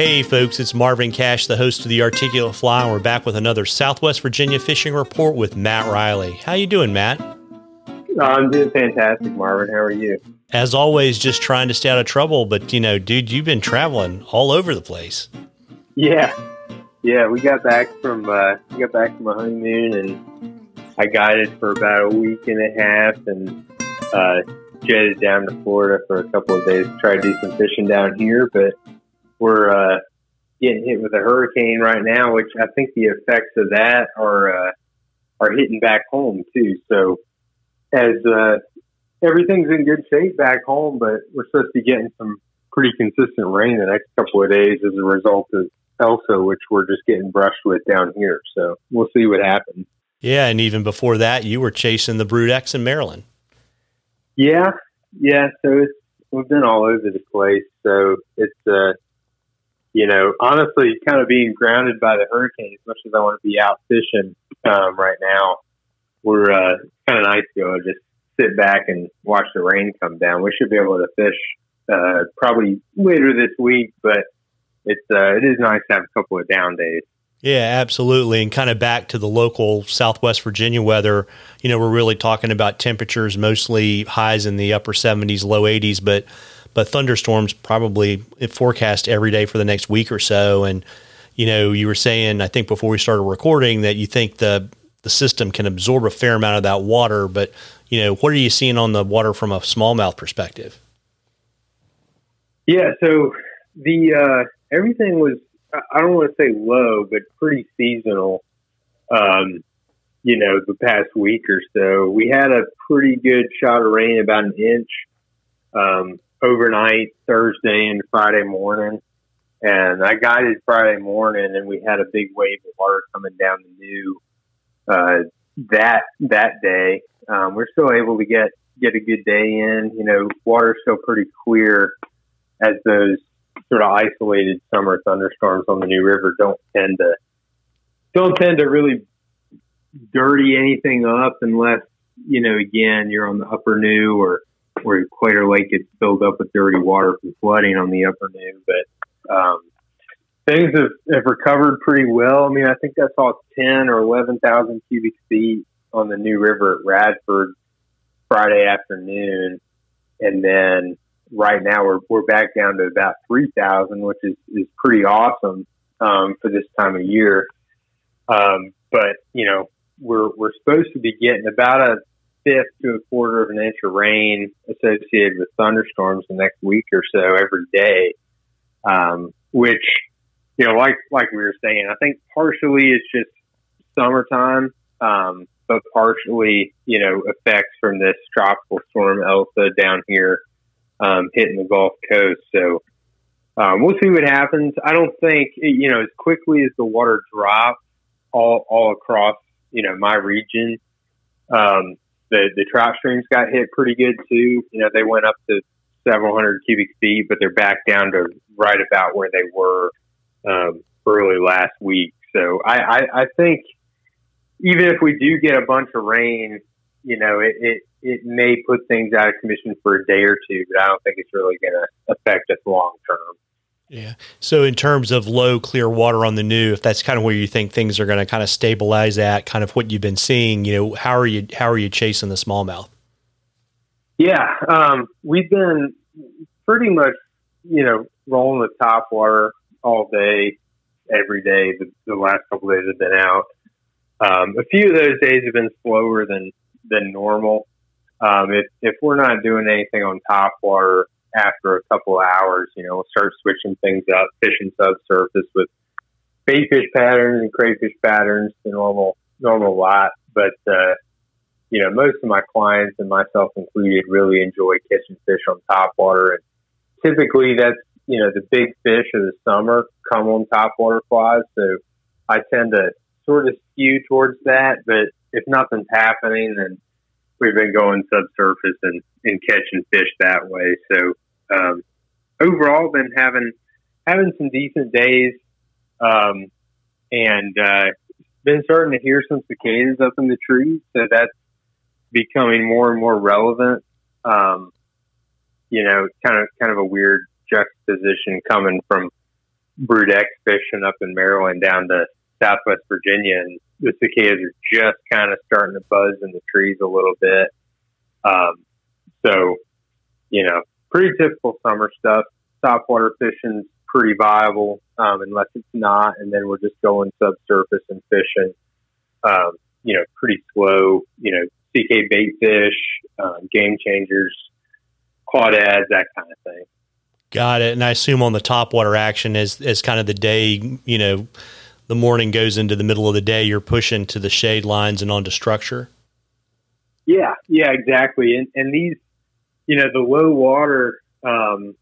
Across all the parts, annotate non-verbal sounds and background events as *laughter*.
Hey folks, it's Marvin Cash, the host of the Articulate Fly, and we're back with another Southwest Virginia fishing report with Matt Reilly. How you doing, Matt? I'm doing fantastic, Marvin. How are you? As always, just trying to stay out of trouble, but you know, dude, you've been traveling all over the place. Yeah, yeah. We got back from uh, we got back from a honeymoon, and I guided for about a week and a half, and uh, jetted down to Florida for a couple of days to try to do some fishing down here, but we're uh, getting hit with a hurricane right now, which I think the effects of that are uh, are hitting back home too. So as uh, everything's in good shape back home, but we're supposed to be getting some pretty consistent rain the next couple of days as a result of Elsa, which we're just getting brushed with down here. So we'll see what happens. Yeah, and even before that, you were chasing the Brood X in Maryland. Yeah, yeah. So it's we've been all over the place. So it's uh, you know, honestly, kind of being grounded by the hurricane as much as I want to be out fishing um, right now. We're uh, kind of nice to go just sit back and watch the rain come down. We should be able to fish uh, probably later this week, but it's uh, it is nice to have a couple of down days. Yeah, absolutely. And kind of back to the local Southwest Virginia weather, you know, we're really talking about temperatures mostly highs in the upper 70s, low 80s, but but thunderstorms probably forecast every day for the next week or so. And you know, you were saying I think before we started recording that you think the the system can absorb a fair amount of that water, but you know, what are you seeing on the water from a smallmouth perspective? Yeah, so the uh, everything was I don't want to say low, but pretty seasonal. Um, you know, the past week or so, we had a pretty good shot of rain, about an inch. Um, overnight Thursday and Friday morning. And I guided Friday morning, and we had a big wave of water coming down the new uh, that that day. Um, we're still able to get get a good day in. You know, water's still pretty clear as those sort of isolated summer thunderstorms on the New River don't tend to don't tend to really dirty anything up unless you know again you're on the upper New or where Claytor Lake gets filled up with dirty water from flooding on the upper New. But um, things have, have recovered pretty well. I mean, I think I saw 10 or 11,000 cubic feet on the New River at Radford Friday afternoon. And then right now we're, we're back down to about 3,000, which is, is pretty awesome um, for this time of year. Um, but, you know, we're, we're supposed to be getting about a fifth to a quarter of an inch of rain associated with thunderstorms the next week or so every day, um, which you know, like like we were saying, I think partially it's just summertime, um, but partially you know effects from this tropical storm Elsa down here um, hitting the Gulf Coast. So um, we'll see what happens. I don't think you know as quickly as the water drops all all across you know my region. Um, the the trout streams got hit pretty good too. You know, they went up to several hundred cubic feet, but they're back down to right about where they were um, early last week. So I, I, I think even if we do get a bunch of rain, you know, it, it, it may put things out of commission for a day or two, but I don't think it's really going to affect us long term. Yeah. So in terms of low clear water on the new, if that's kind of where you think things are going to kind of stabilize at, kind of what you've been seeing, you know, how are you how are you chasing the smallmouth? Yeah, um, we've been pretty much, you know, rolling the top water all day, every day. The, the last couple days have been out. Um, a few of those days have been slower than than normal. Um, if if we're not doing anything on top water, after a couple of hours, you know, start switching things up, fishing subsurface with bait fish patterns and crayfish patterns, the normal normal lot. But uh, you know, most of my clients and myself included really enjoy catching fish on top water, and typically that's you know the big fish of the summer come on top water flies. So I tend to sort of skew towards that. But if nothing's happening, then we've been going subsurface and, and catching fish that way. So um, overall, been having having some decent days, um, and uh, been starting to hear some cicadas up in the trees. So that's becoming more and more relevant. Um, you know, kind of kind of a weird juxtaposition coming from brood X fishing up in Maryland down to Southwest Virginia, and the cicadas are just kind of starting to buzz in the trees a little bit. Um, so, you know, pretty typical summer stuff. Topwater fishing's pretty viable, um, unless it's not, and then we're just going subsurface and fishing. Um, you know, pretty slow. You know, CK bait fish, um, game changers, crawdads, that kind of thing. Got it. And I assume on the topwater action as as kind of the day, you know, the morning goes into the middle of the day, you're pushing to the shade lines and onto structure. Yeah, yeah, exactly. And and these, you know, the low water. Um,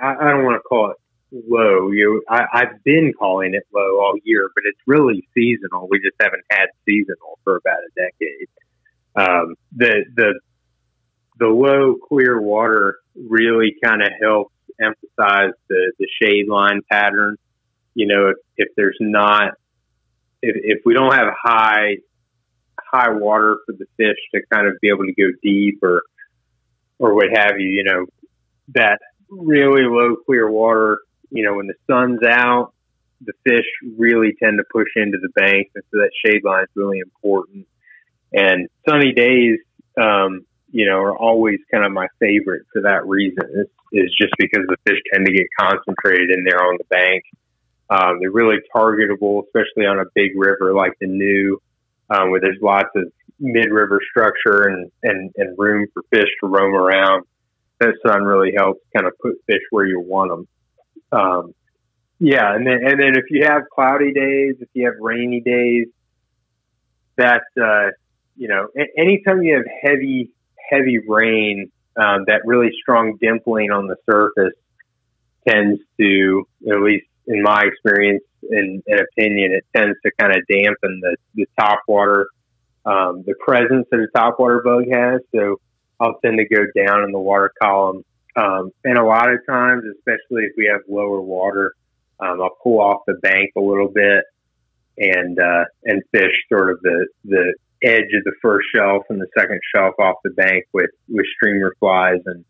I, I don't want to call it low. You, I, I've been calling it low all year, but it's really seasonal. We just haven't had seasonal for about a decade. Um, the the the low clear water really kind of helps emphasize the the shade line pattern. You know, if, if there's not if, if we don't have high high water for the fish to kind of be able to go deep or or what have you, you know, that really low clear water you know, when the sun's out, the fish really tend to push into the bank, and so that shade line is really important. And sunny days, um, you know, are always kind of my favorite for that reason. Is, just because the fish tend to get concentrated in there on the bank. Um, they're really targetable, especially on a big river like the New, um, where there's lots of mid-river structure and, and, and room for fish to roam around. That sun really helps kind of put fish where you want them. Um, yeah, and then and then if you have cloudy days, if you have rainy days, that uh, you know, anytime you have heavy heavy rain, um, that really strong dimpling on the surface tends to, at least in my experience and, and opinion, it tends to kind of dampen the, the top water, um, the presence that a top water bug has. So I'll tend to go down in the water column um, and a lot of times, especially if we have lower water, um, I'll pull off the bank a little bit and uh, and fish sort of the the edge of the first shelf and the second shelf off the bank with with streamer flies and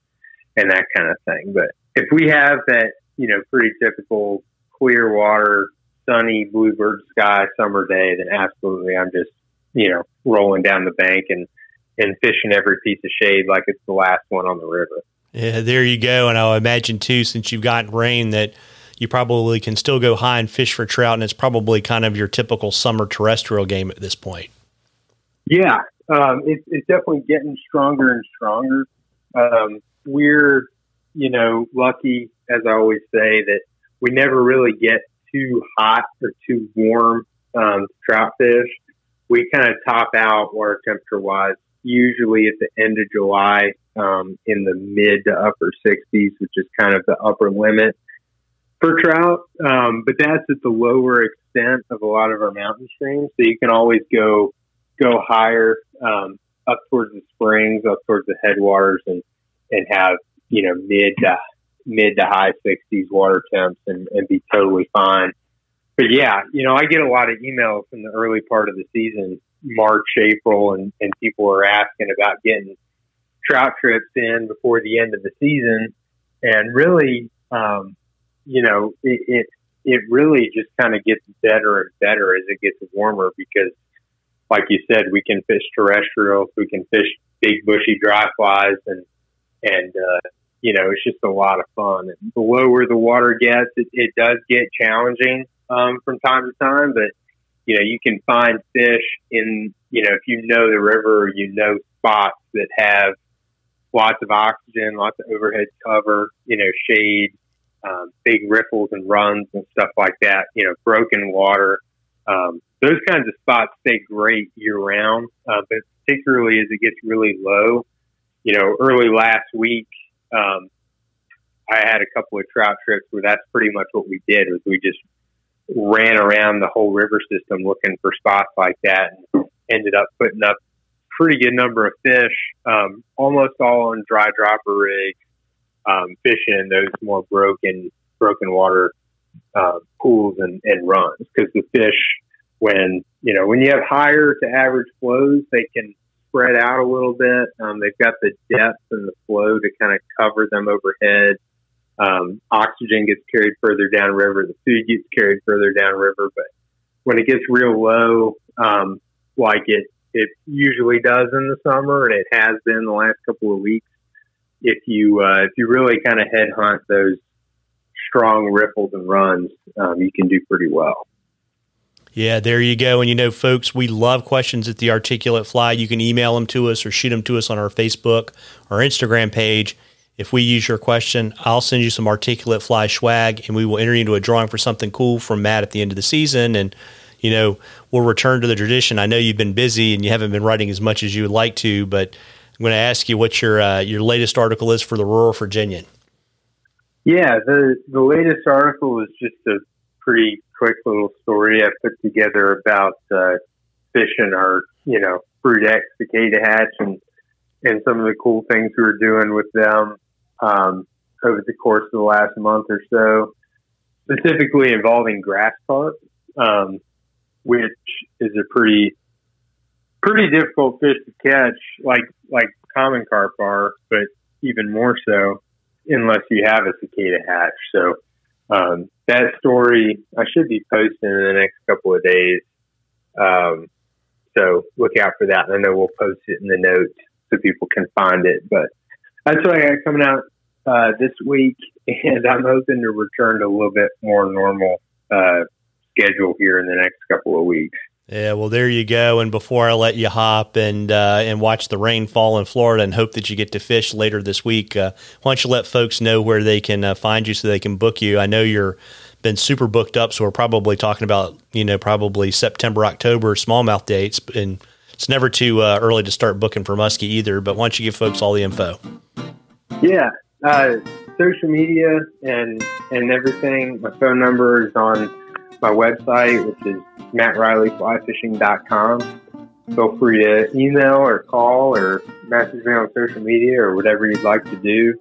and that kind of thing. But if we have that, you know, pretty typical clear water, sunny bluebird sky summer day, then absolutely, I'm just you know rolling down the bank and and fishing every piece of shade like it's the last one on the river. Yeah, there you go. And I'll imagine too, since you've gotten rain, that you probably can still go high and fish for trout, and it's probably kind of your typical summer terrestrial game at this point. Yeah, um, it, it's definitely getting stronger and stronger. Um, we're, you know, lucky, as I always say, that we never really get too hot or too warm um, trout fish. We kind of top out water temperature wise, usually at the end of July um, in the mid to upper 60s, which is kind of the upper limit for trout. Um, but that's at the lower extent of a lot of our mountain streams. So you can always go go higher um, up towards the springs, up towards the headwaters, and and have you know mid to mid to high 60s water temps and, and be totally fine. But yeah, you know, I get a lot of emails in the early part of the season, March, April, and, and people are asking about getting trout trips in before the end of the season, and really, um, you know, it, it it really just kind of gets better and better as it gets warmer because, like you said, we can fish terrestrials, we can fish big bushy dry flies, and and uh, you know, it's just a lot of fun. And the lower the water gets, it, it does get challenging um, from time to time, but you know, you can find fish in, you know, if you know the river, you know spots that have lots of oxygen, lots of overhead cover, you know, shade, um, big riffles and runs and stuff like that, you know, broken water. Um, those kinds of spots stay great year round, uh, but particularly as it gets really low. You know, early last week, um, I had a couple of trout trips where that's pretty much what we did was we just ran around the whole river system looking for spots like that and ended up putting up pretty good number of fish, um, almost all on dry dropper rigs, um, fishing those more broken broken water uh, pools and, and runs because the fish, when you know when you have higher to average flows, they can spread out a little bit. Um, they've got the depth and the flow to kind of cover them overhead. Um, oxygen gets carried further downriver. The food gets carried further downriver. But when it gets real low, um, like it it usually does in the summer, and it has been the last couple of weeks, if you uh, if you really kind of head hunt those strong ripples and runs, um, you can do pretty well. Yeah, there you go. And you know, folks, we love questions at the Articulate Fly. You can email them to us or shoot them to us on our Facebook or Instagram page. If we use your question, I'll send you some Articulate Fly swag and we will enter you into a drawing for something cool from Matt at the end of the season. And, you know, we'll return to the tradition. I know you've been busy and you haven't been writing as much as you would like to, but I'm going to ask you what your uh, your latest article is for the Rural Virginian. Yeah, the the latest article is just a pretty quick little story I put together about uh, fishing our you know Brood X cicada hatch and and some of the cool things we were doing with them um, over the course of the last month or so, specifically involving grass carp, um, which is a pretty pretty difficult fish to catch, like like common carp are, but even more so unless you have a cicada hatch. So um, that story I should be posting in the next couple of days. Um, so look out for that. I know we'll post it in the notes so people can find it. But that's what I got coming out uh, this week, *laughs* and I'm hoping to return to a little bit more normal uh, schedule here in the next couple of weeks. Yeah, well, there you go. And before I let you hop and uh, and watch the rain fall in Florida and hope that you get to fish later this week, uh, why don't you let folks know where they can uh, find you so they can book you? I know you're been super booked up, so we're probably talking about you know probably September, October smallmouth dates, and it's never too uh, early to start booking for muskie either. But why don't you give folks all the info? Yeah, uh, social media and and everything. My phone number is on my website, which is mattreillyflyfishing.com. Feel free to email or call or message me on social media or whatever you'd like to do.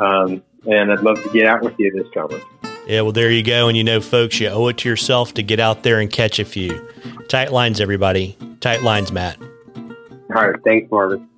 Um, and I'd love to get out with you this summer. Yeah, well, there you go. And you know, folks, you owe it to yourself to get out there and catch a few. Tight lines, everybody. Tight lines, Matt. All right. Thanks, Marvin.